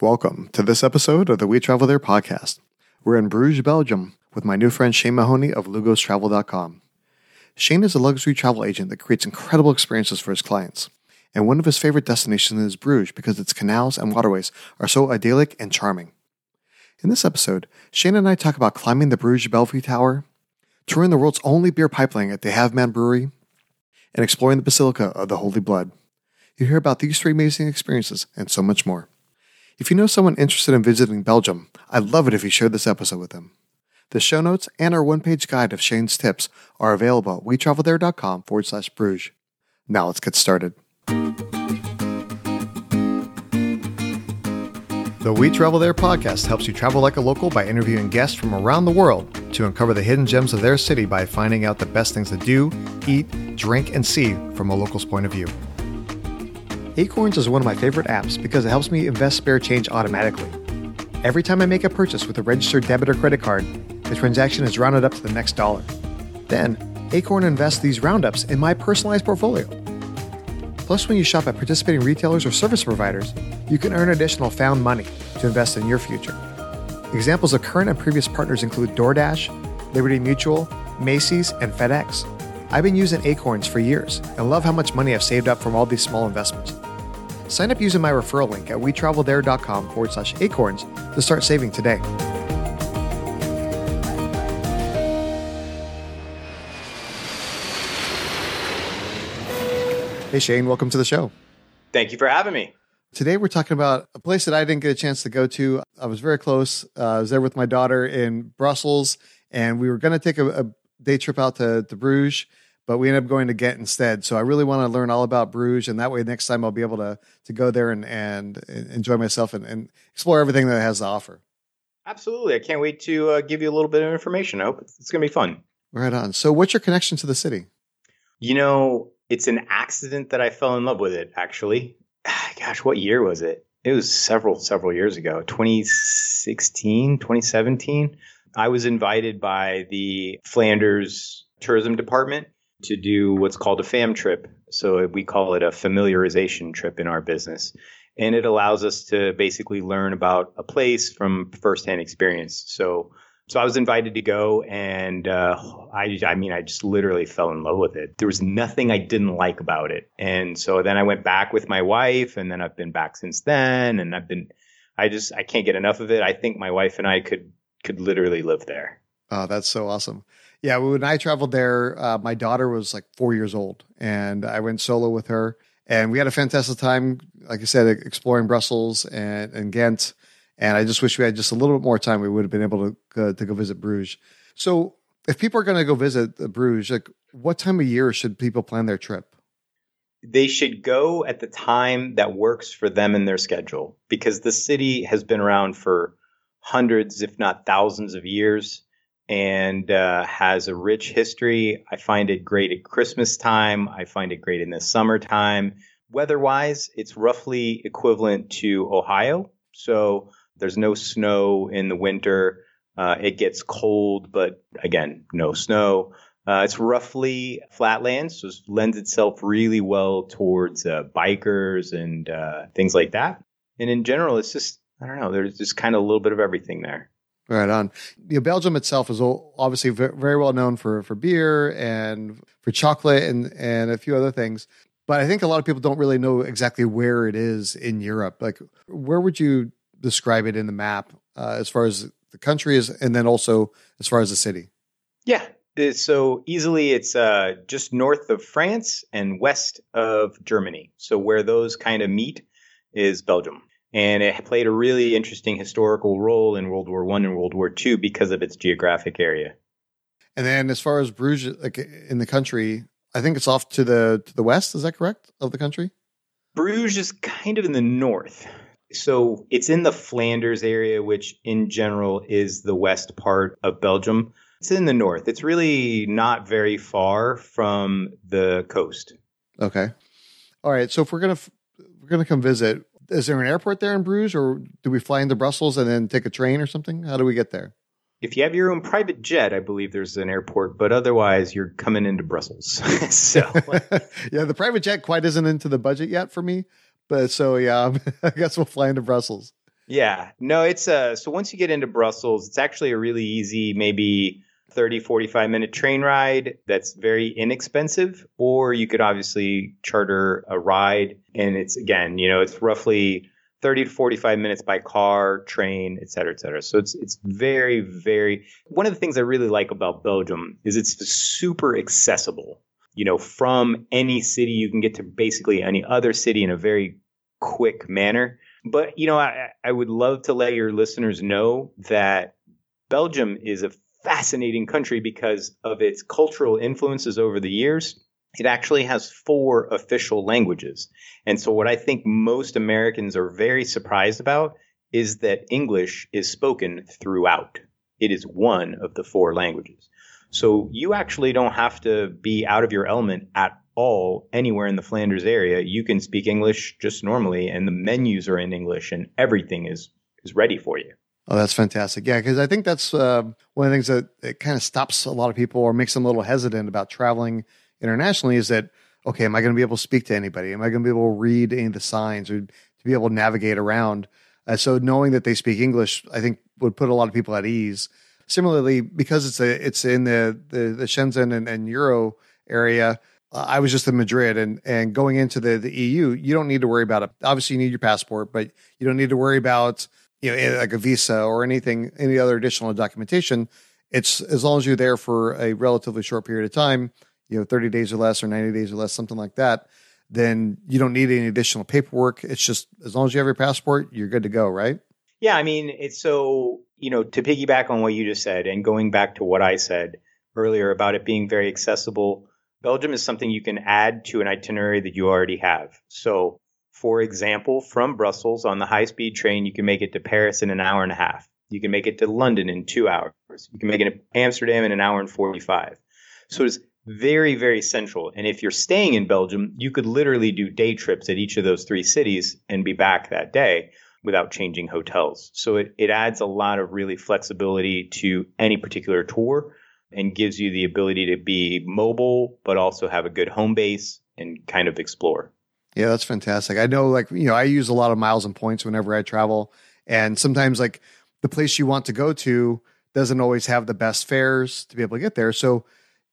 Welcome to this episode of the We Travel There podcast. We're in Bruges, Belgium, with my new friend Shane Mahoney of LugosTravel.com. Shane is a luxury travel agent that creates incredible experiences for his clients. And one of his favorite destinations is Bruges because its canals and waterways are so idyllic and charming. In this episode, Shane and I talk about climbing the Bruges Bellevue Tower, touring the world's only beer pipeline at the Halve Maan Brewery, and exploring the Basilica of the Holy Blood. You hear about these three amazing experiences and so much more. If you know someone interested in visiting Belgium, I'd love it if you shared this episode with them. The show notes and our one page guide of Shane's tips are available at wetravelthere.com forward slash Bruges. Now let's get started. The We Travel There podcast helps you travel like a local by interviewing guests from around the world to uncover the hidden gems of their city by finding out the best things to do, eat, drink, and see from a local's point of view. Acorns is one of my favorite apps because it helps me invest spare change automatically. Every time I make a purchase with a registered debit or credit card, the transaction is rounded up to the next dollar. Then, Acorn invests these roundups in my personalized portfolio. Plus, when you shop at participating retailers or service providers, you can earn additional found money to invest in your future. Examples of current and previous partners include DoorDash, Liberty Mutual, Macy's, and FedEx. I've been using Acorns for years and love how much money I've saved up from all these small investments. Sign up using my referral link at wetravelthere.com forward slash acorns to start saving today. Hey, Shane, welcome to the show. Thank you for having me. Today, we're talking about a place that I didn't get a chance to go to. I was very close. Uh, I was there with my daughter in Brussels, and we were going to take a, a, day trip out to, to Bruges but we ended up going to Ghent instead. So I really want to learn all about Bruges, and that way next time I'll be able to to go there and and enjoy myself and, and explore everything that it has to offer. Absolutely, I can't wait to uh, give you a little bit of information. I hope it's, it's going to be fun. Right on. So, what's your connection to the city? You know, it's an accident that I fell in love with it. Actually, gosh, what year was it? It was several several years ago, 2016, 2017. I was invited by the Flanders tourism department to do what's called a FAM trip. So we call it a familiarization trip in our business. And it allows us to basically learn about a place from firsthand experience. So, so I was invited to go, and uh, I, I mean, I just literally fell in love with it. There was nothing I didn't like about it, and so then I went back with my wife, and then I've been back since then, and I've been, I just, I can't get enough of it. I think my wife and I could, could literally live there. Oh, that's so awesome. Yeah, when I traveled there, uh, my daughter was like four years old, and I went solo with her, and we had a fantastic time. Like I said, exploring Brussels and, and Ghent, and I just wish we had just a little bit more time. We would have been able to to go visit Bruges. So, if people are going to go visit Bruges, like what time of year should people plan their trip? They should go at the time that works for them and their schedule, because the city has been around for hundreds, if not thousands, of years and uh, has a rich history. I find it great at Christmas time. I find it great in the summertime. Weather wise, it's roughly equivalent to Ohio. So there's no snow in the winter. Uh, it gets cold, but again, no snow. Uh, it's roughly flatlands, so it lends itself really well towards uh, bikers and uh, things like that. And in general, it's just, I don't know, there's just kind of a little bit of everything there. Right on. You know, Belgium itself is obviously very well known for for beer and for chocolate and and a few other things. But I think a lot of people don't really know exactly where it is in Europe. Like, where would you describe it in the map uh, as far as the country is, and then also as far as the city? Yeah. So easily, it's uh, just north of France and west of Germany. So where those kind of meet is Belgium and it played a really interesting historical role in World War One and World War Two because of its geographic area. And then, as far as Bruges, like in the country, I think it's off to the to the west. Is that correct of the country? Bruges is kind of in the north, so it's in the Flanders area, which in general is the west part of Belgium. It's in the north. It's really not very far from the coast. Okay. All right. So if we're gonna we're gonna come visit, is there an airport there in Bruges, or do we fly into Brussels and then take a train or something? How do we get there? If you have your own private jet, I believe there's an airport, but otherwise you're coming into Brussels. so yeah, the private jet quite isn't into the budget yet for me, but so yeah, I guess we'll fly into Brussels. Yeah. No, it's uh so once you get into Brussels, it's actually a really easy, maybe 30, 45 minute train ride that's very inexpensive. Or you could obviously charter a ride. And it's again, you know, it's roughly 30 to 45 minutes by car, train, et cetera, et cetera. So it's it's very, very one of the things I really like about Belgium is it's super accessible. You know, from any city you can get to basically any other city in a very quick manner. But you know, I, I would love to let your listeners know that Belgium is a fascinating country because of its cultural influences over the years. It actually has four official languages. And so, what I think most Americans are very surprised about is that English is spoken throughout. It is one of the four languages. So, you actually don't have to be out of your element at all anywhere in the Flanders area. You can speak English just normally, and the menus are in English, and everything is, is ready for you. Oh, that's fantastic. Yeah, because I think that's uh, one of the things that it kind of stops a lot of people or makes them a little hesitant about traveling internationally is that, okay, am I going to be able to speak to anybody? Am I going to be able to read any of the signs or to be able to navigate around? Uh, so knowing that they speak English, I think would put a lot of people at ease. Similarly, because it's a, it's in the, the, the Schengen and, and Euro area, uh, I was just in Madrid and, and going into the, the EU, you don't need to worry about it. Obviously, you need your passport, but you don't need to worry about you know, like a visa or anything, any other additional documentation. It's as long as you're there for a relatively short period of time, you know, 30 days or less or 90 days or less, something like that, then you don't need any additional paperwork. It's just as long as you have your passport, you're good to go, right? Yeah. I mean, it's so, you know, to piggyback on what you just said and going back to what I said earlier about it being very accessible, Belgium is something you can add to an itinerary that you already have. So for example, from Brussels on the high speed train, you can make it to Paris in an hour and a half. You can make it to London in two hours. You can make it to Amsterdam in an hour and 45. So it's very, very central. And if you're staying in Belgium, you could literally do day trips at each of those three cities and be back that day without changing hotels. So it, it adds a lot of really flexibility to any particular tour and gives you the ability to be mobile, but also have a good home base and kind of explore. Yeah, that's fantastic. I know, like, you know, I use a lot of miles and points whenever I travel. And sometimes, like, the place you want to go to doesn't always have the best fares to be able to get there. So,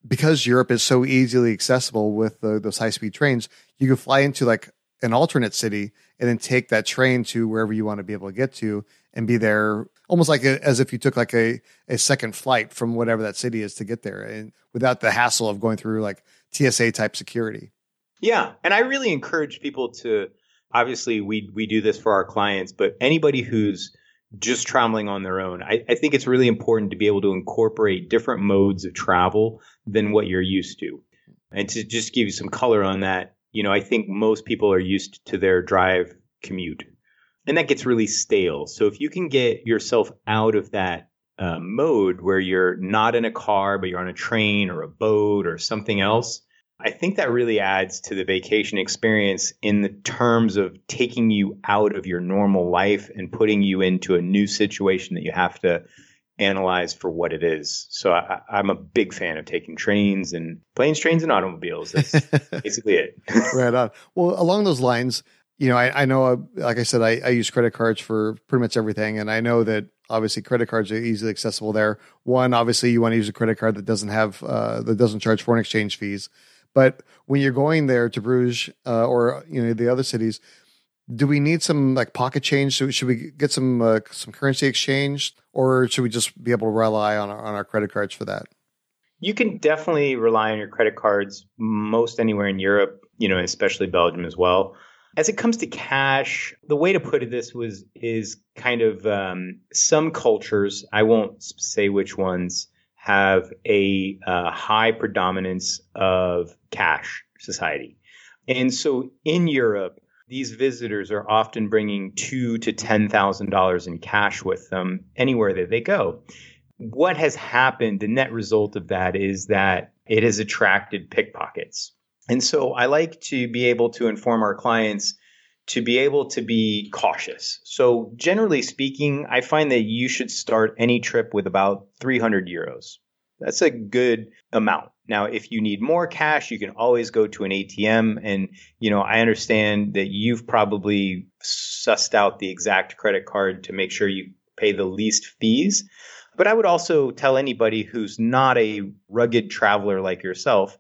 because Europe is so easily accessible with the, those high speed trains, you can fly into like an alternate city and then take that train to wherever you want to be able to get to and be there almost like a, as if you took like a, a second flight from whatever that city is to get there and without the hassle of going through like TSA type security. Yeah, and I really encourage people to obviously we we do this for our clients, but anybody who's just traveling on their own, I, I think it's really important to be able to incorporate different modes of travel than what you're used to. And to just give you some color on that, you know, I think most people are used to their drive commute, and that gets really stale. So if you can get yourself out of that uh, mode where you're not in a car, but you're on a train or a boat or something else, I think that really adds to the vacation experience in the terms of taking you out of your normal life and putting you into a new situation that you have to analyze for what it is. So I, am a big fan of taking trains and planes, trains, and automobiles. That's basically it. right on. Well, along those lines, you know, I, I know, uh, like I said, I, I use credit cards for pretty much everything, and I know that obviously credit cards are easily accessible there. One, obviously, you want to use a credit card that doesn't have uh, that doesn't charge foreign exchange fees. But when you're going there to Bruges uh, or you know the other cities, do we need some like pocket change? Should, should we get some uh, some currency exchange, or should we just be able to rely on our, on our credit cards for that? You can definitely rely on your credit cards most anywhere in Europe, you know, especially Belgium as well. As it comes to cash, the way to put it this was is kind of um, some cultures. I won't say which ones have a uh, high predominance of cash society. And so in Europe, these visitors are often bringing two to ten thousand dollars in cash with them anywhere that they go. What has happened? The net result of that is that it has attracted pickpockets. And so I like to be able to inform our clients to be able to be cautious. So, generally speaking, I find that you should start any trip with about 300 euros. That's a good amount. Now, if you need more cash, you can always go to an ATM. And, you know, I understand that you've probably sussed out the exact credit card to make sure you pay the least fees. But I would also tell anybody who's not a rugged traveler like yourself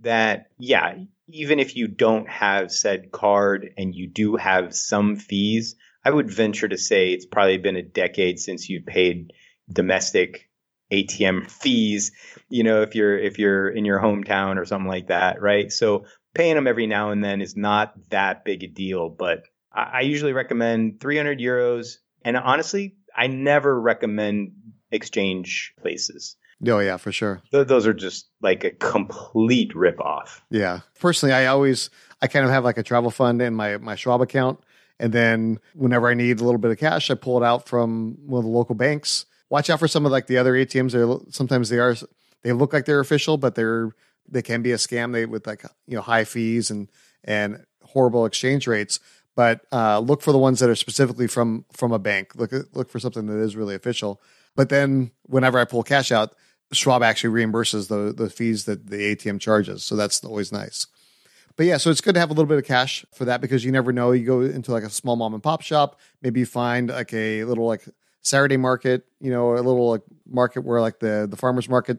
that, yeah, even if you don't have said card and you do have some fees, I would venture to say it's probably been a decade since you've paid domestic ATM fees, you know, if you're if you're in your hometown or something like that, right? So paying them every now and then is not that big a deal, but I, I usually recommend 300 euros. And honestly, I never recommend exchange places. Oh yeah, for sure. Th- those are just like a complete rip off. Yeah. Personally, I always I kind of have like a travel fund in my my Schwab account, and then whenever I need a little bit of cash, I pull it out from one of the local banks. Watch out for some of like the other ATMs. They're, sometimes they are they look like they're official, but they're they can be a scam. They with like you know high fees and and horrible exchange rates. But uh, look for the ones that are specifically from from a bank. Look look for something that is really official. But then whenever I pull cash out, Schwab actually reimburses the the fees that the ATM charges. So that's always nice. But yeah, so it's good to have a little bit of cash for that because you never know. You go into like a small mom and pop shop, maybe you find like a little like Saturday market, you know, a little like market where like the the farmers market,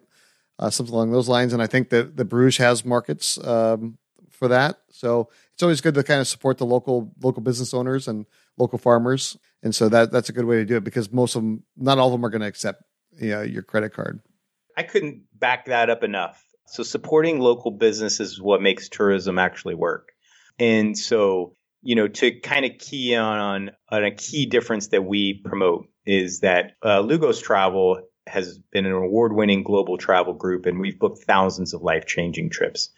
uh, something along those lines. And I think that the Bruges has markets um, for that. So it's always good to kind of support the local local business owners and local farmers. And so that that's a good way to do it because most of them, not all of them, are going to accept you know, your credit card. I couldn't back that up enough. So supporting local businesses is what makes tourism actually work. And so, you know, to kind of key on, on a key difference that we promote is that uh, Lugos Travel has been an award-winning global travel group, and we've booked thousands of life-changing trips.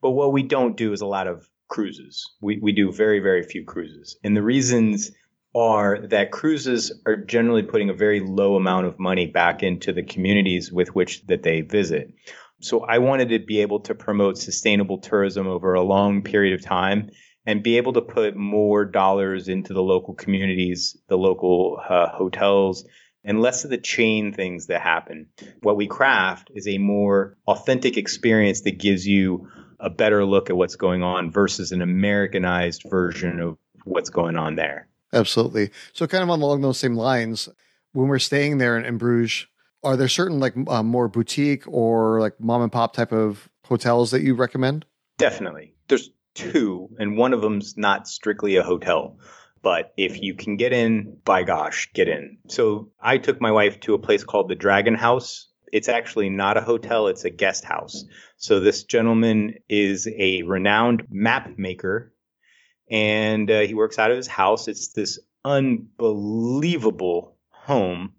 But what we don't do is a lot of cruises. We we do very very few cruises, and the reasons are that cruises are generally putting a very low amount of money back into the communities with which that they visit. So I wanted to be able to promote sustainable tourism over a long period of time and be able to put more dollars into the local communities, the local uh, hotels, and less of the chain things that happen. What we craft is a more authentic experience that gives you a better look at what's going on versus an Americanized version of what's going on there. Absolutely. So, kind of along those same lines, when we're staying there in, in Bruges, are there certain like uh, more boutique or like mom and pop type of hotels that you recommend? Definitely. There's two, and one of them's not strictly a hotel. But if you can get in, by gosh, get in. So I took my wife to a place called the Dragon House. It's actually not a hotel, it's a guest house. So this gentleman is a renowned map maker and uh, he works out of his house. It's this unbelievable home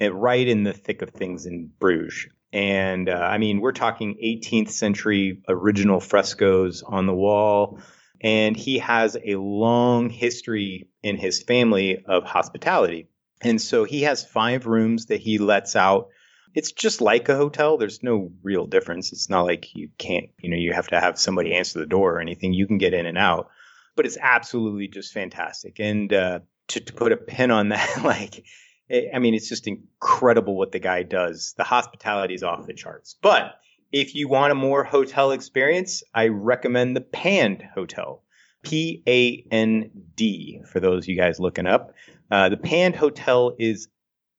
uh, right in the thick of things in Bruges. And uh, I mean, we're talking 18th century original frescoes on the wall. And he has a long history in his family of hospitality. And so he has five rooms that he lets out. It's just like a hotel. There's no real difference. It's not like you can't, you know, you have to have somebody answer the door or anything. You can get in and out but it's absolutely just fantastic. And uh, to, to put a pin on that, like, I mean, it's just incredible what the guy does. The hospitality is off the charts. But if you want a more hotel experience, I recommend the Pand Hotel. P A N D for those of you guys looking up. Uh, the Pand Hotel is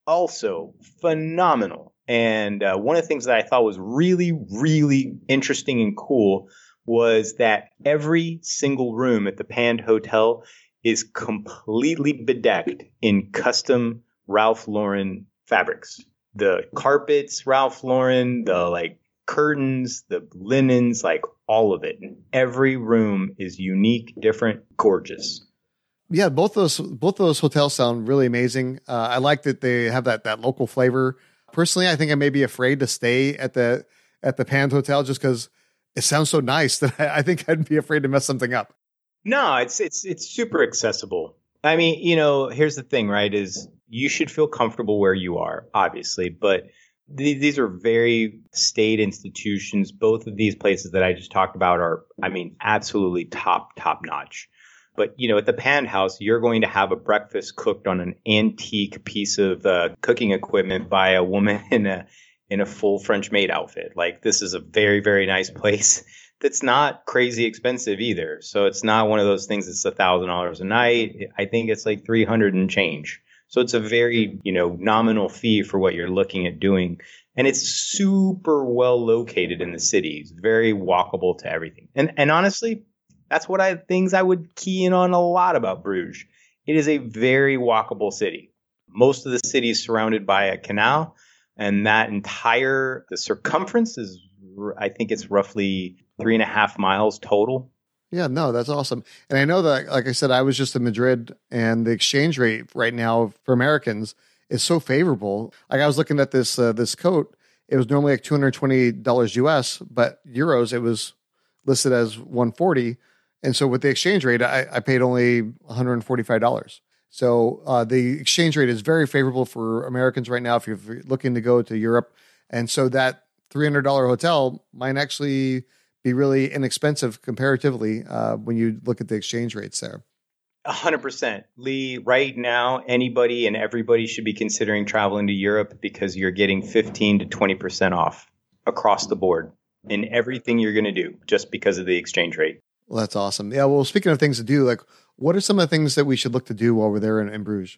also phenomenal. And uh, one of the things that I thought was really, really interesting and cool was that every single room at the Pand Hotel is completely bedecked in custom Ralph Lauren fabrics. The carpets, Ralph Lauren, the like curtains, the linens, like all of it. Every room is unique, different, gorgeous. Yeah, both those both those hotels sound really amazing. Uh, I like that they have that that local flavor. Personally, I think I may be afraid to stay at the at the Pand Hotel just because it sounds so nice that I, think I'd be afraid to mess something up. No, it's it's it's super accessible. I mean, you know, here's the thing, right? Is you should feel comfortable where you are, obviously, but th- these are very state institutions. Both of these places that I just talked about are, I mean, absolutely top top notch. But you know, at the Pan House, you're going to have a breakfast cooked on an antique piece of uh, cooking equipment by a woman in a in a full French maid outfit. Like this is a very, very nice place that's not crazy expensive either. So it's not one of those things that's a thousand dollars a night. I think it's like 300 and change. So it's a very, you know, nominal fee for what you're looking at doing. And it's super well located in the city. It's very walkable to everything. And and honestly, that's what I things I would key in on a lot about Bruges. It is a very walkable city. Most of the city is surrounded by a canal, and that entire the circumference is I think it's roughly three and a half miles total. Yeah, no, that's awesome. And I know that, like I said, I was just in Madrid, and the exchange rate right now for Americans is so favorable. Like I was looking at this uh, this coat, it was normally like two hundred twenty dollars US, but euros it was listed as one forty. And so with the exchange rate, I, I paid only one hundred forty five dollars. So uh, the exchange rate is very favorable for Americans right now if you're looking to go to Europe. And so that three hundred dollar hotel might actually be really inexpensive comparatively uh, when you look at the exchange rates there. Hundred percent, Lee. Right now, anybody and everybody should be considering traveling to Europe because you're getting fifteen to twenty percent off across the board in everything you're going to do, just because of the exchange rate. Well, that's awesome. Yeah. Well, speaking of things to do, like, what are some of the things that we should look to do while we're there in, in Bruges?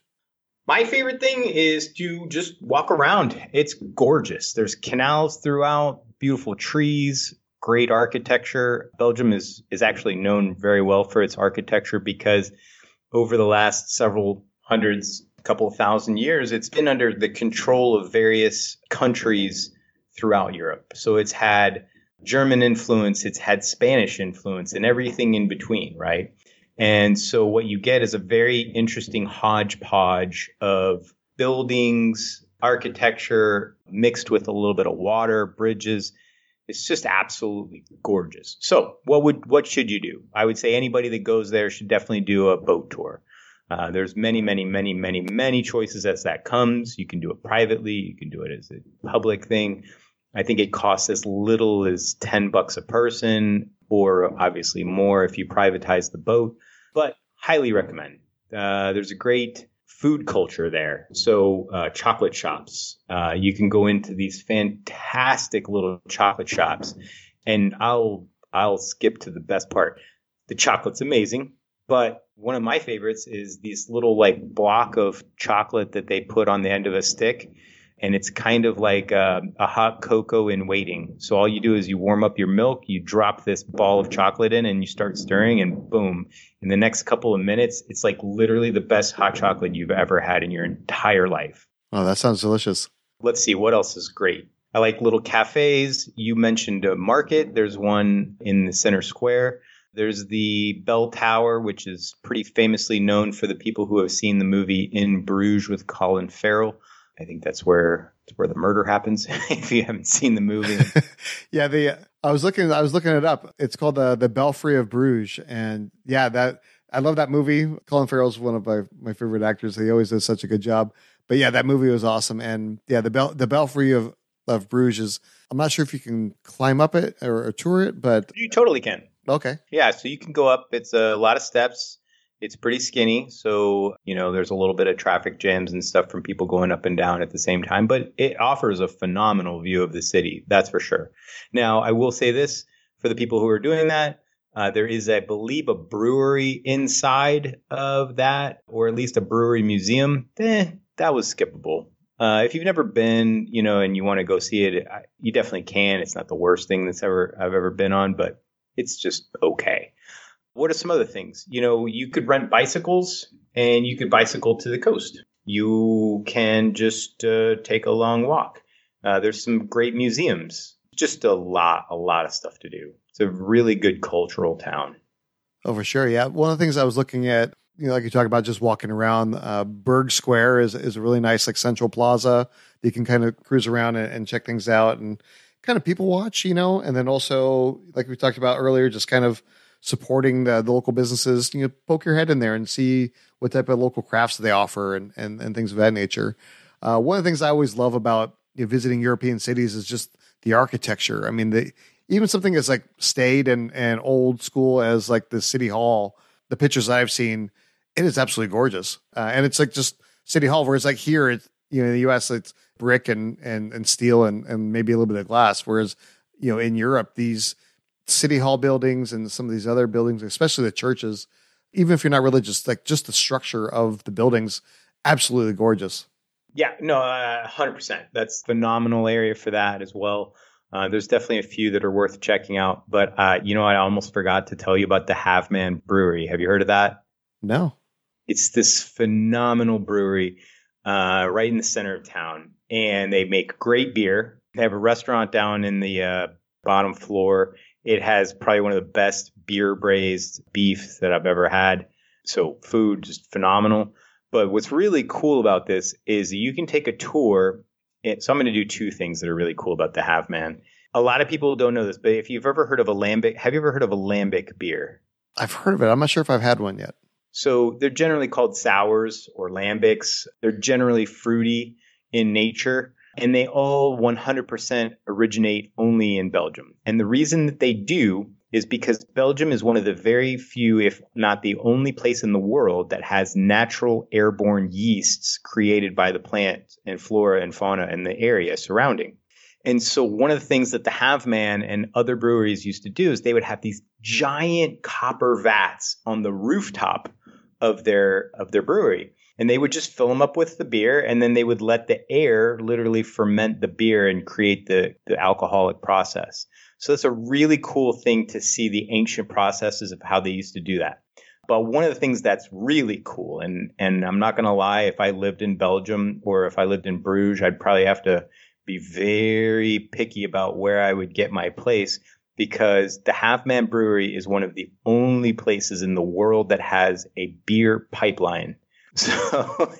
My favorite thing is to just walk around. It's gorgeous. There's canals throughout, beautiful trees, great architecture. Belgium is is actually known very well for its architecture because over the last several hundreds, couple thousand years, it's been under the control of various countries throughout Europe. So it's had German influence, it's had Spanish influence, and everything in between, right? And so what you get is a very interesting hodgepodge of buildings, architecture mixed with a little bit of water, bridges. It's just absolutely gorgeous. So, what would what should you do? I would say anybody that goes there should definitely do a boat tour. Uh, there's many, many, many, many, many choices as that comes. You can do it privately. You can do it as a public thing. I think it costs as little as ten bucks a person, or obviously more if you privatize the boat. But highly recommend. Uh, there's a great food culture there. So uh, chocolate shops, uh, you can go into these fantastic little chocolate shops, and I'll I'll skip to the best part. The chocolate's amazing, but one of my favorites is this little like block of chocolate that they put on the end of a stick and it's kind of like a, a, hot cocoa in waiting. So all you do is you warm up your milk, you drop this ball of chocolate in, and you start stirring, and boom! In the next couple of minutes, it's like literally the best hot chocolate you've ever had in your entire life. Oh, that sounds delicious. Let's see what else is great. I like little cafes. You mentioned a market. There's one in the center square. There's the Bell Tower, which is pretty famously known for the people who have seen the movie In Bruges with Colin Farrell. I think that's where where the murder happens. if you haven't seen the movie, yeah, the I was looking I was looking it up. It's called the the Belfry of Bruges, and yeah, that I love that movie. Colin Farrell's one of my my favorite actors. He always does such a good job. But yeah, that movie was awesome, and yeah, the Bel the Belfry of of Bruges is. I'm not sure if you can climb up it or, or tour it, but you totally can. Okay. Yeah, so you can go up. It's a lot of steps. It's pretty skinny, so you know there's a little bit of traffic jams and stuff from people going up and down at the same time, but it offers a phenomenal view of the city, that's for sure. Now, I will say this for the people who are doing that, uh, there is, I believe, a brewery inside of that, or at least a brewery museum. Eh, that was skippable. Uh, if you've never been, you know, and you want to go see it, you definitely can. It's not the worst thing that's ever I've ever been on, but it's just okay. What are some other things? You know, you could rent bicycles and you could bicycle to the coast. You can just uh, take a long walk. Uh, there's some great museums. Just a lot, a lot of stuff to do. It's a really good cultural town. Oh, for sure. Yeah. One of the things I was looking at, you know, like you talk about just walking around, uh, Burg Square is, is a really nice, like central plaza. You can kind of cruise around and, and check things out and kind of people watch, you know, and then also, like we talked about earlier, just kind of supporting the, the, local businesses, you know, poke your head in there and see what type of local crafts they offer and, and, and things of that nature. Uh, one of the things I always love about you know, visiting European cities is just the architecture. I mean, the, even something as like staid and, and old school as like the city hall, the pictures I've seen, it is absolutely gorgeous. Uh, and it's like just city hall where it's like here, it's, you know, in the U.S., it's brick and and and steel and and maybe a little bit of glass. Whereas you know in Europe these city hall buildings and some of these other buildings, especially the churches, even if you're not religious, like just the structure of the buildings, absolutely gorgeous. Yeah, no, uh, hundred uh, percent. That's phenomenal area for that as well. Uh, there's definitely a few that are worth checking out. But uh, you know, I almost forgot to tell you about the Halve Maan Brewery. Have you heard of that? No. It's this phenomenal brewery uh, right in the center of town, and they make great beer. They have a restaurant down in the uh, bottom floor. It has probably one of the best beer braised beef that I've ever had. So food just phenomenal. But what's really cool about this is you can take a tour. So I'm going to do two things that are really cool about the Halve Maan. A lot of people don't know this, but if you've ever heard of a lambic, have you ever heard of a lambic beer? I've heard of it. I'm not sure if I've had one yet. So they're generally called sours or lambics. They're generally fruity in nature and they all 100% originate only in Belgium. And the reason that they do is because Belgium is one of the very few, if not the only place in the world that has natural airborne yeasts created by the plant and flora and fauna in the area surrounding. And so one of the things that the Halve Maan and other breweries used to do is they would have these giant copper vats on the rooftop of their of their brewery and they would just fill them up with the beer and then they would let the air literally ferment the beer and create the, the alcoholic process. So it's a really cool thing to see the ancient processes of how they used to do that. But one of the things that's really cool and and i'm not going to lie if i lived in belgium or if i lived in bruges i'd probably have to be very picky about where i would get my place because the Halve Maan Brewery is one of the only places in the world that has a beer pipeline So,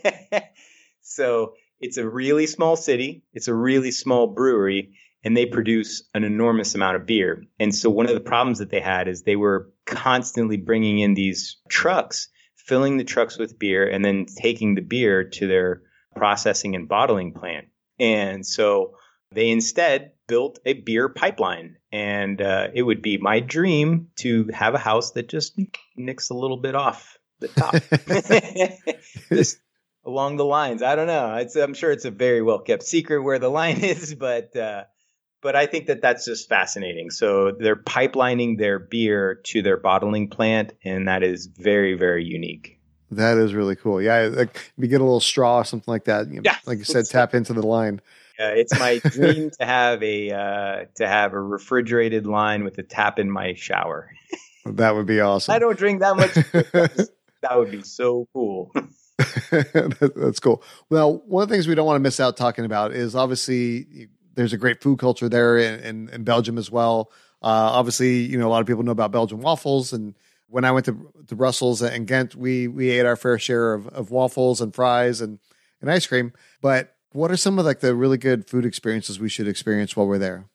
so it's a really small city. It's a really small brewery and they produce an enormous amount of beer. And so one of the problems that they had is they were constantly bringing in these trucks, filling the trucks with beer and then taking the beer to their processing and bottling plant. And so they instead built a beer pipeline. And uh, it would be my dream to have a house that just nicks a little bit off the top. Just along the lines. I don't know. It's, I'm sure it's a very well kept secret where the line is, but uh, but I think that that's just fascinating. So they're pipelining their beer to their bottling plant, and that is very very unique. That is really cool. Yeah, like you get a little straw or something like that. You, yeah, like you said, tap into the line. Yeah, it's my dream to have a uh, to have a refrigerated line with a tap in my shower. that would be awesome. I don't drink that much. That would be so cool. That's cool. Well, one of the things we don't want to miss out talking about is obviously there's a great food culture there in, in, in Belgium as well. Uh, obviously, you know, a lot of people know about Belgian waffles. And when I went to, to Brussels and Ghent, we, we ate our fair share of, of waffles and fries and, and ice cream. But what are some of like the really good food experiences we should experience while we're there?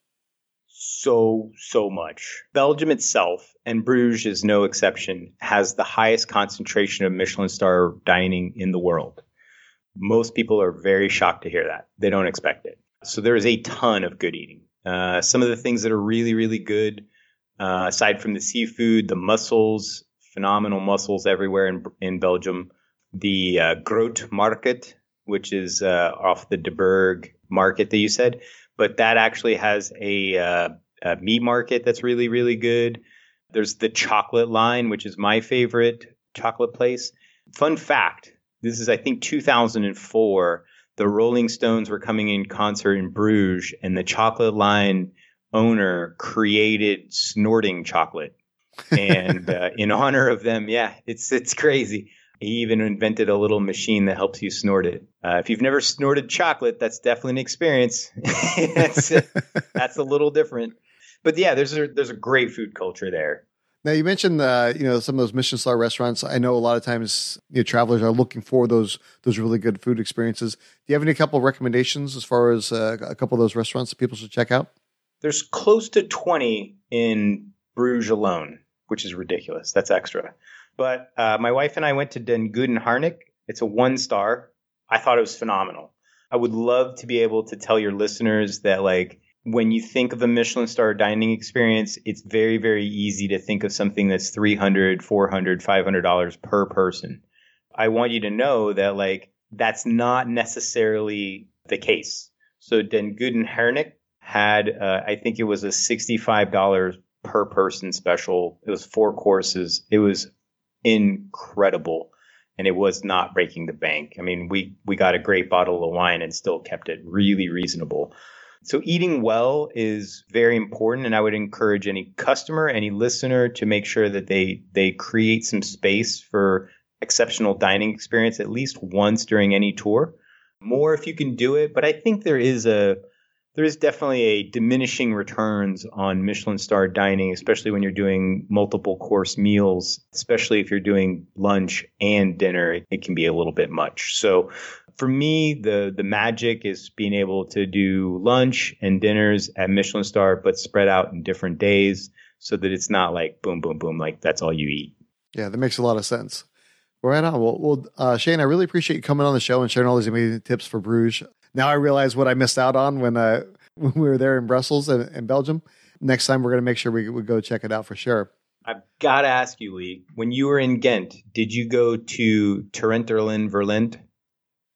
So, so much. Belgium itself, and Bruges is no exception, has the highest concentration of Michelin star dining in the world. Most people are very shocked to hear that. They don't expect it. So there is a ton of good eating. Uh, some of the things that are really, really good, uh, aside from the seafood, the mussels, phenomenal mussels everywhere in, in Belgium. The uh, Groot Market, which is uh, off the De Burg market that you said, but that actually has a uh, uh, meat market that's really really good. There's the chocolate line, which is my favorite chocolate place. Fun fact: this is I think 2004. The Rolling Stones were coming in concert in Bruges, and the chocolate line owner created snorting chocolate. and uh, in honor of them, yeah, it's it's crazy. He even invented a little machine that helps you snort it. Uh, if you've never snorted chocolate, that's definitely an experience. that's, that's a little different but yeah, there's a there's a great food culture there. Now you mentioned uh, you know some of those Michelin star restaurants. I know a lot of times you know, travelers are looking for those those really good food experiences. Do you have any couple recommendations as far as uh, a couple of those restaurants that people should check out? There's close to 20 in Bruges alone, which is ridiculous. That's extra. But uh, my wife and I went to Den Gouden Harynck. It's a one star. I thought it was phenomenal. I would love to be able to tell your listeners that like when you think of a Michelin star dining experience, it's very, very easy to think of something that's $300, $400, 500 dollars per person. I want you to know that like that's not necessarily the case. So Den Gouden Harynck had, uh, I think it was a $65 per person special. It was four courses. It was incredible. And it was not breaking the bank. I mean, we, we got a great bottle of wine and still kept it really reasonable. So eating well is very important. And I would encourage any customer, any listener to make sure that they, they create some space for exceptional dining experience at least once during any tour. More if you can do it. But I think there is a, there is definitely a diminishing returns on Michelin star dining, especially when you're doing multiple course meals, especially if you're doing lunch and dinner, it can be a little bit much. So for me, the the magic is being able to do lunch and dinners at Michelin star, but spread out in different days so that it's not like boom, boom, boom, like that's all you eat. Yeah, that makes a lot of sense. Right on. Well, well uh, Shane, I really appreciate you coming on the show and sharing all these amazing tips for Bruges now I realize what I missed out on when uh, when we were there in Brussels and in Belgium. Next time we're going to make sure we, we go check it out for sure. I've got to ask you, Lee, when you were in Ghent, did you go to Tierenteyn-Verlent?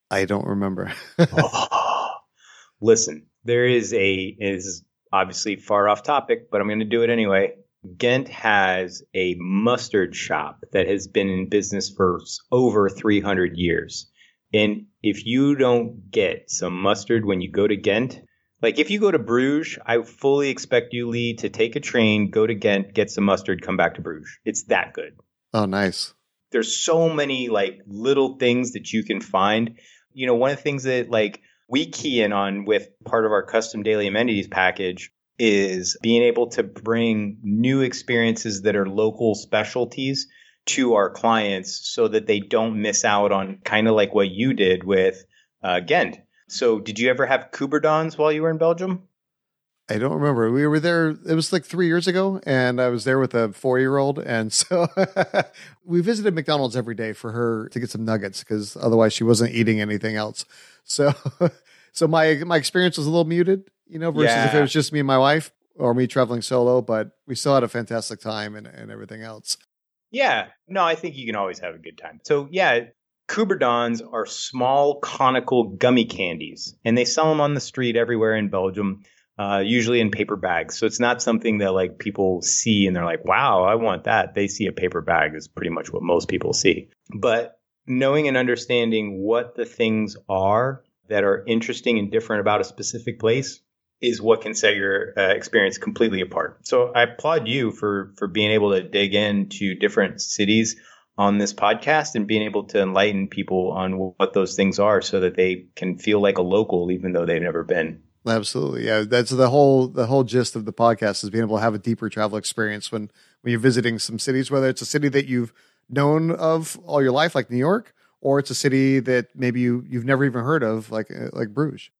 I don't remember. oh, listen, there is a is obviously far off topic, but I'm going to do it anyway. Ghent has a mustard shop that has been in business for over 300 years. And if you don't get some mustard when you go to Ghent, like if you go to Bruges, I fully expect you, Lee, to take a train, go to Ghent, get some mustard, come back to Bruges. It's that good. Oh, nice. There's so many like little things that you can find. You know, one of the things that like we key in on with part of our custom daily amenities package is being able to bring new experiences that are local specialties to our clients so that they don't miss out on kind of like what you did with uh, Ghent. So, did you ever have Cuberdons while you were in Belgium? I don't remember. We were there, it was like three years ago, and I was there with a four year old. And so we visited McDonald's every day for her to get some nuggets because otherwise she wasn't eating anything else. So, so my, my experience was a little muted, you know, versus yeah. if it was just me and my wife or me traveling solo, but we still had a fantastic time and, and everything else. Yeah, no, I think you can always have a good time. So yeah, Cuberdons are small conical gummy candies, and they sell them on the street everywhere in Belgium, uh, usually in paper bags. So it's not something that like people see and they're like, "Wow, I want that." They see a paper bag is pretty much what most people see. But knowing and understanding what the things are that are interesting and different about a specific place is what can set your uh, experience completely apart. So I applaud you for for being able to dig into different cities on this podcast and being able to enlighten people on what those things are so that they can feel like a local even though they've never been. Absolutely. Yeah, that's the whole the whole gist of the podcast is being able to have a deeper travel experience when when you're visiting some cities whether it's a city that you've known of all your life like New York or it's a city that maybe you you've never even heard of like like Bruges.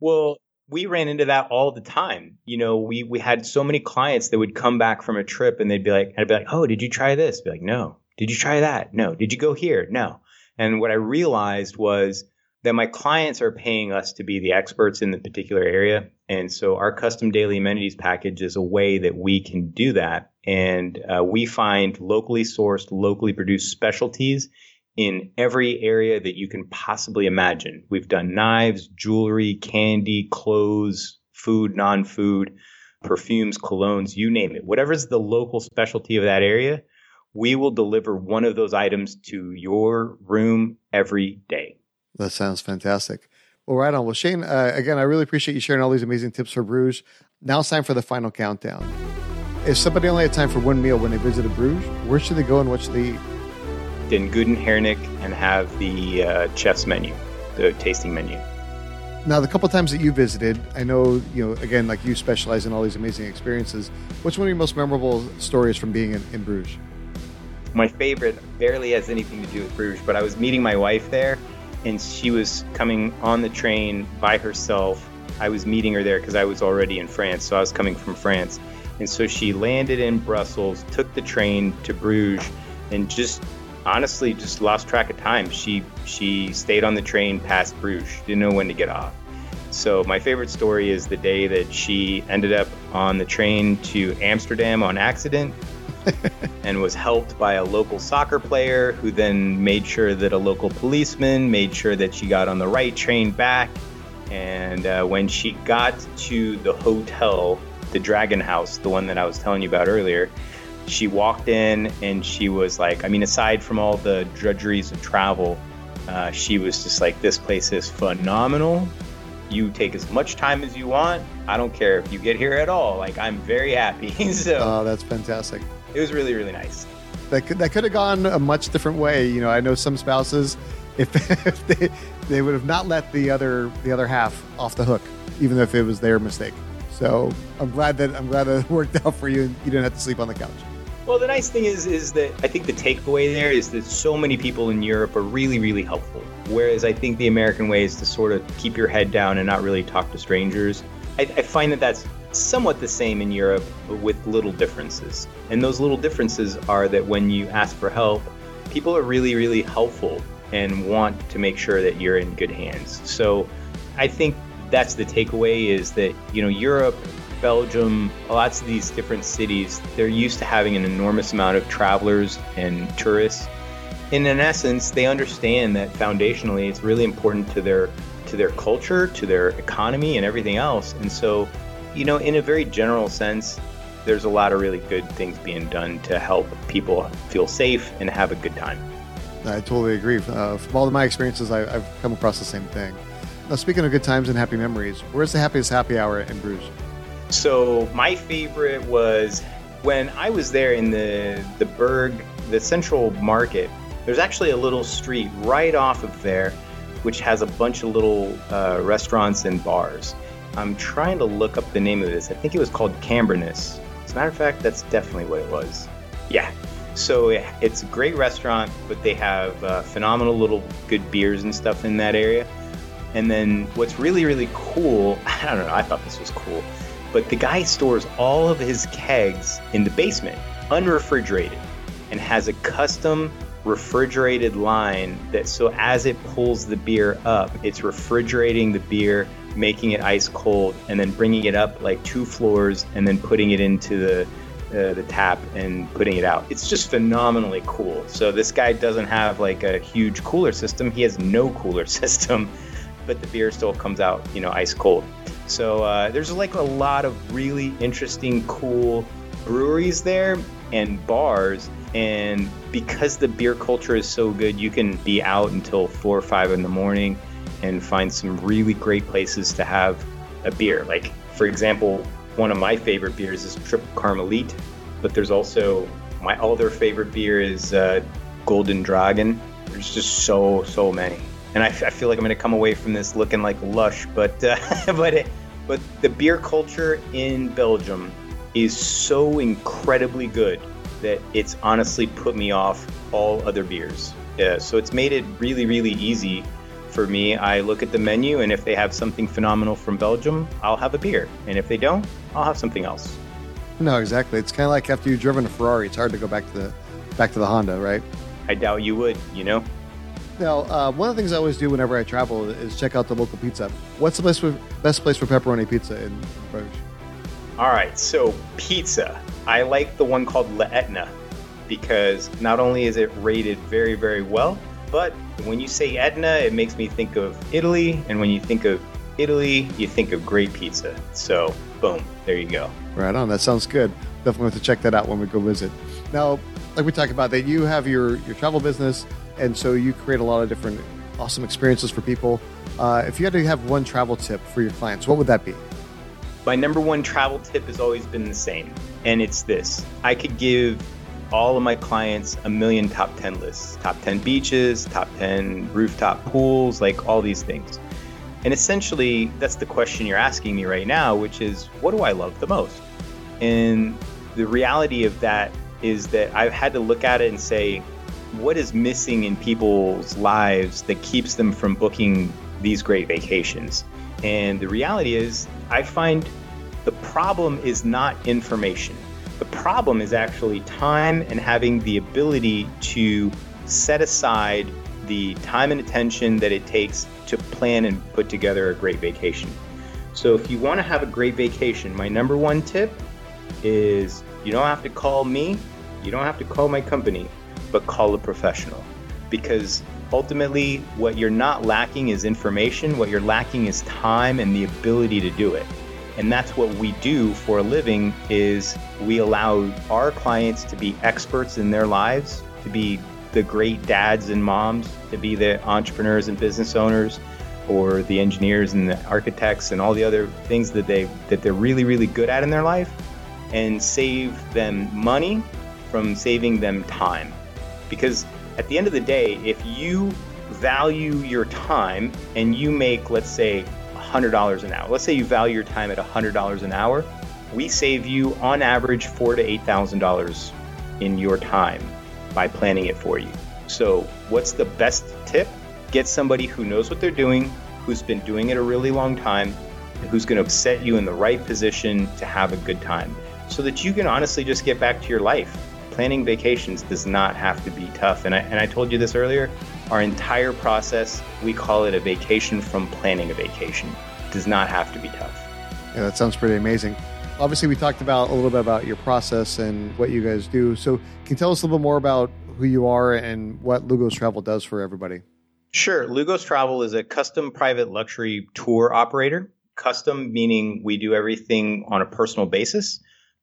Well, we ran into that all the time. You know, we we had so many clients that would come back from a trip and they'd be like, I'd be like, oh, did you try this? Be like, no. Did you try that? No. Did you go here? No. And what I realized was that my clients are paying us to be the experts in the particular area. And so our custom daily amenities package is a way that we can do that. And uh, we find locally sourced, locally produced specialties in every area that you can possibly imagine. We've done knives, jewelry, candy, clothes, food, non food, perfumes, colognes, you name it. Whatever's the local specialty of that area, we will deliver one of those items to your room every day. That sounds fantastic. Well, right on. Well, Shane, uh, again, I really appreciate you sharing all these amazing tips for Bruges. Now it's time for the final countdown. If somebody only had time for one meal when they visited Bruges, where should they go and what should they eat? Den Gouden Harynck and have the uh, chef's menu, the tasting menu. Now, the couple times that you visited, I know, you know, again, like you specialize in all these amazing experiences. What's one of your most memorable stories from being in, in Bruges? My favorite barely has anything to do with Bruges, but I was meeting my wife there, and she was coming on the train by herself. I was meeting her there because I was already in France, so I was coming from France. And so she landed in Brussels, took the train to Bruges, and just honestly just lost track of time. She she stayed on the train past Bruges, didn't know when to get off. So my favorite story is the day that she ended up on the train to Amsterdam on accident and was helped by a local soccer player who then made sure that a local policeman made sure that she got on the right train back And uh, when she got to the hotel, the Dragon House, the one that I was telling you about earlier, she walked in and she was like, I mean, aside from all the drudgeries of travel, uh, she was just like, this place is phenomenal. You take as much time as you want. I don't care if you get here at all. Like, I'm very happy. so, oh, that's fantastic. It was really, really nice. That could, that could have gone a much different way. You know, I know some spouses, if, if they, they would have not let the other the other half off the hook, even if it was their mistake. So I'm glad that I'm glad that it worked out for you and you didn't have to sleep on the couch. Well, the nice thing is, is that I think the takeaway there is that so many people in Europe are really, really helpful. Whereas I think the American way is to sort of keep your head down and not really talk to strangers. I, I find that that's somewhat the same in Europe, but with little differences. And those little differences are that when you ask for help, people are really, really helpful and want to make sure that you're in good hands. So I think that's the takeaway is that, you know, Europe Belgium, lots of these different cities, they're used to having an enormous amount of travelers and tourists. And in essence, they understand that foundationally it's really important to their to their culture, to their economy and everything else. And so, you know, in a very general sense, there's a lot of really good things being done to help people feel safe and have a good time. I totally agree. Uh, from all of my experiences, I, have come across the same thing. Now, speaking of good times and happy memories, where's the happiest happy hour in Bruges? So my favorite was when I was there in the the Burg, the Central Market. There's actually a little street right off of there, which has a bunch of little uh, restaurants and bars. I'm trying to look up the name of this. I think it was called Cambrinus. As a matter of fact, that's definitely what it was. Yeah. So it's a great restaurant, but they have uh, phenomenal little good beers and stuff in that area. And then what's really, really cool, I don't know, I thought this was cool but the guy stores all of his kegs in the basement, unrefrigerated, and has a custom refrigerated line that so as it pulls the beer up, it's refrigerating the beer, making it ice cold, and then bringing it up like two floors and then putting it into the uh, the tap and putting it out. It's just phenomenally cool. So this guy doesn't have like a huge cooler system. He has no cooler system, but the beer still comes out, you know, ice cold. So uh, there's like a lot of really interesting, cool breweries there and bars. And because the beer culture is so good, you can be out until four or five in the morning and find some really great places to have a beer. Like, for example, one of my favorite beers is Tripel Karmeliet, but there's also my other favorite beer is uh, Golden Dragon. There's just so, so many and I, I feel like I'm going to come away from this looking like lush, but uh, but it, but the beer culture in Belgium is so incredibly good that it's honestly put me off all other beers. Yeah, so it's made it really really easy for me. I look at the menu, and if they have something phenomenal from Belgium, I'll have a beer, and if they don't, I'll have something else. No, exactly. It's kind of like after you've driven a Ferrari, it's hard to go back to the back to the Honda, right? I doubt you would. You know. Now, uh, one of the things I always do whenever I travel is check out the local pizza. What's the best, best place for pepperoni pizza in Bruges? All right, so pizza. I like the one called La Etna because not only is it rated very, very well, but when you say Etna, it makes me think of Italy, and when you think of Italy, you think of great pizza. So, boom, there you go. Right on. That sounds good. Definitely have to check that out when we go visit. Now, like we talked about, that you have your your travel business and so you create a lot of different awesome experiences for people. Uh, if you had to have one travel tip for your clients, what would that be? My number one travel tip has always been the same, and it's this I could give all of my clients a million top 10 lists top 10 beaches, top 10 rooftop pools, like all these things. And essentially, that's the question you're asking me right now, which is what do I love the most? And the reality of that is that I've had to look at it and say, what is missing in people's lives that keeps them from booking these great vacations? And the reality is, I find the problem is not information. The problem is actually time and having the ability to set aside the time and attention that it takes to plan and put together a great vacation. So, if you want to have a great vacation, my number one tip is you don't have to call me, you don't have to call my company but call a professional. Because ultimately, what you're not lacking is information. What you're lacking is time and the ability to do it. And that's what we do for a living is we allow our clients to be experts in their lives, to be the great dads and moms, to be the entrepreneurs and business owners or the engineers and the architects and all the other things that they that they're really really good at in their life and save them money from saving them time. Because at the end of the day, if you value your time and you make let's say $100 an hour. Let's say you value your time at $100 an hour. We save you on average four to $8,000 in your time by planning it for you. So, what's the best tip? Get somebody who knows what they're doing, who's been doing it a really long time, and who's going to set you in the right position to have a good time so that you can honestly just get back to your life. Planning vacations does not have to be tough. And I, and I told you this earlier our entire process, we call it a vacation from planning a vacation. It does not have to be tough. Yeah, that sounds pretty amazing. Obviously, we talked about a little bit about your process and what you guys do. So, can you tell us a little bit more about who you are and what Lugos Travel does for everybody? Sure. Lugos Travel is a custom private luxury tour operator. Custom meaning we do everything on a personal basis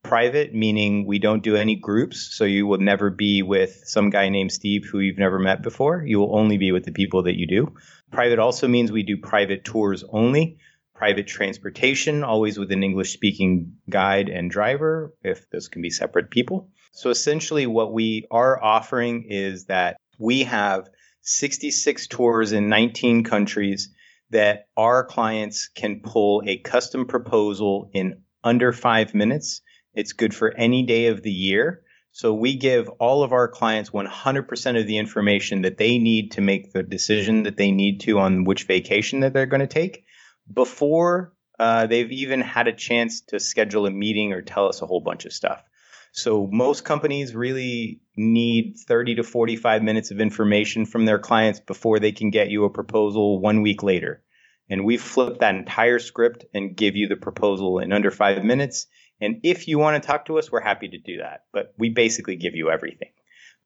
private, meaning we don't do any groups. So you will never be with some guy named Steve who you've never met before. You will only be with the people that you do. Private also means we do private tours only. Private transportation, always with an English speaking guide and driver, if those can be separate people. So essentially, what we are offering is that we have 66 tours in 19 countries that our clients can pull a custom proposal in under five minutes it's good for any day of the year. So we give all of our clients 100% of the information that they need to make the decision that they need to on which vacation that they're going to take before uh, they've even had a chance to schedule a meeting or tell us a whole bunch of stuff. So most companies really need 30 to 45 minutes of information from their clients before they can get you a proposal one week later. And we flip that entire script and give you the proposal in under five minutes. And if you want to talk to us, we're happy to do that. But we basically give you everything.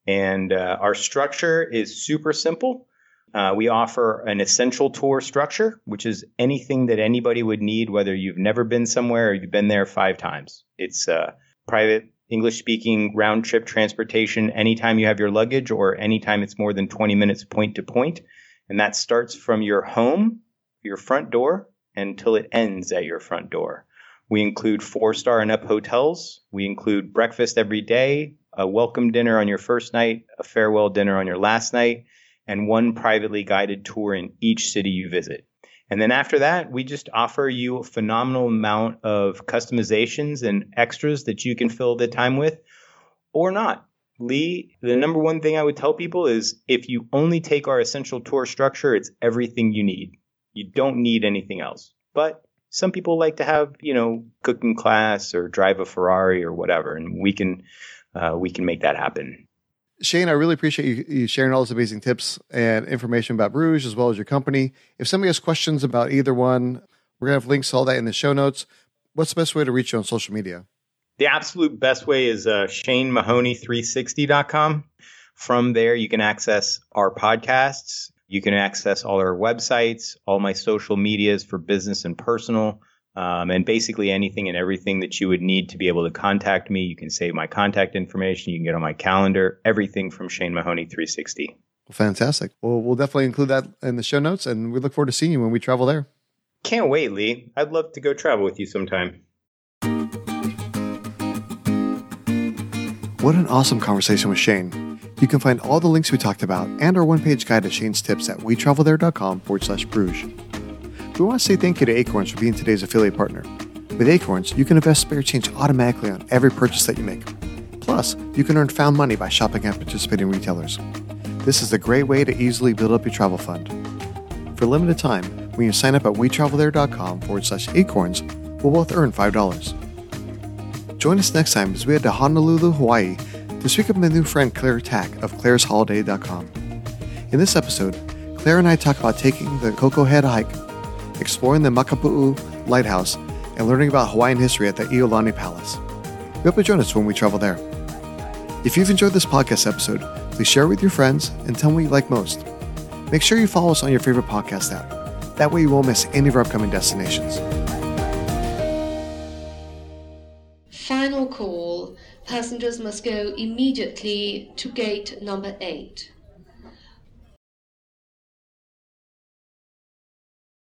And uh, our structure is super simple. Uh, we offer an essential tour structure, which is anything that anybody would need, whether you've never been somewhere or you've been there five times. It's uh, private English speaking round trip transportation anytime you have your luggage or anytime it's more than 20 minutes point to point. And that starts from your home, your front door, until it ends at your front door. We include four star and up hotels. We include breakfast every day, a welcome dinner on your first night, a farewell dinner on your last night, and one privately guided tour in each city you visit. And then after that, we just offer you a phenomenal amount of customizations and extras that you can fill the time with or not. Lee, the number one thing I would tell people is if you only take our essential tour structure, it's everything you need. You don't need anything else. But some people like to have you know cooking class or drive a Ferrari or whatever, and we can uh, we can make that happen. Shane, I really appreciate you, you, sharing all those amazing tips and information about Bruges as well as your company. If somebody has questions about either one, we're gonna have links to all that in the show notes. What's the best way to reach you on social media? The absolute best way is uh, ShaneMahoney360.com. From there, you can access our podcasts, you can access all our websites, all my social medias for business and personal, um, and basically anything and everything that you would need to be able to contact me. You can save my contact information. You can get on my calendar. Everything from Shane Mahoney 360. Fantastic. Well, we'll definitely include that in the show notes, and we look forward to seeing you when we travel there. Can't wait, Lee. I'd love to go travel with you sometime. What an awesome conversation with Shane. You can find all the links we talked about and our one page guide to Shane's tips at wetravelthere.com forward slash Bruges. We want to say thank you to Acorns for being today's affiliate partner. With Acorns, you can invest spare change automatically on every purchase that you make. Plus, you can earn found money by shopping at participating retailers. This is a great way to easily build up your travel fund. For limited time, when you sign up at wetravelthere.com forward slash acorns, we'll both earn $5. Join us next time as we head to Honolulu, Hawaii to speak with my new friend Claire Tack of clairesholiday.com. In this episode, Claire and I talk about taking the Koko Head hike, exploring the Makapu'u Lighthouse, and learning about Hawaiian history at the Iolani Palace. We hope you join us when we travel there. If you've enjoyed this podcast episode, please share it with your friends and tell me what you like most. Make sure you follow us on your favorite podcast app. That way you won't miss any of our upcoming destinations. Passengers must go immediately to gate number 8.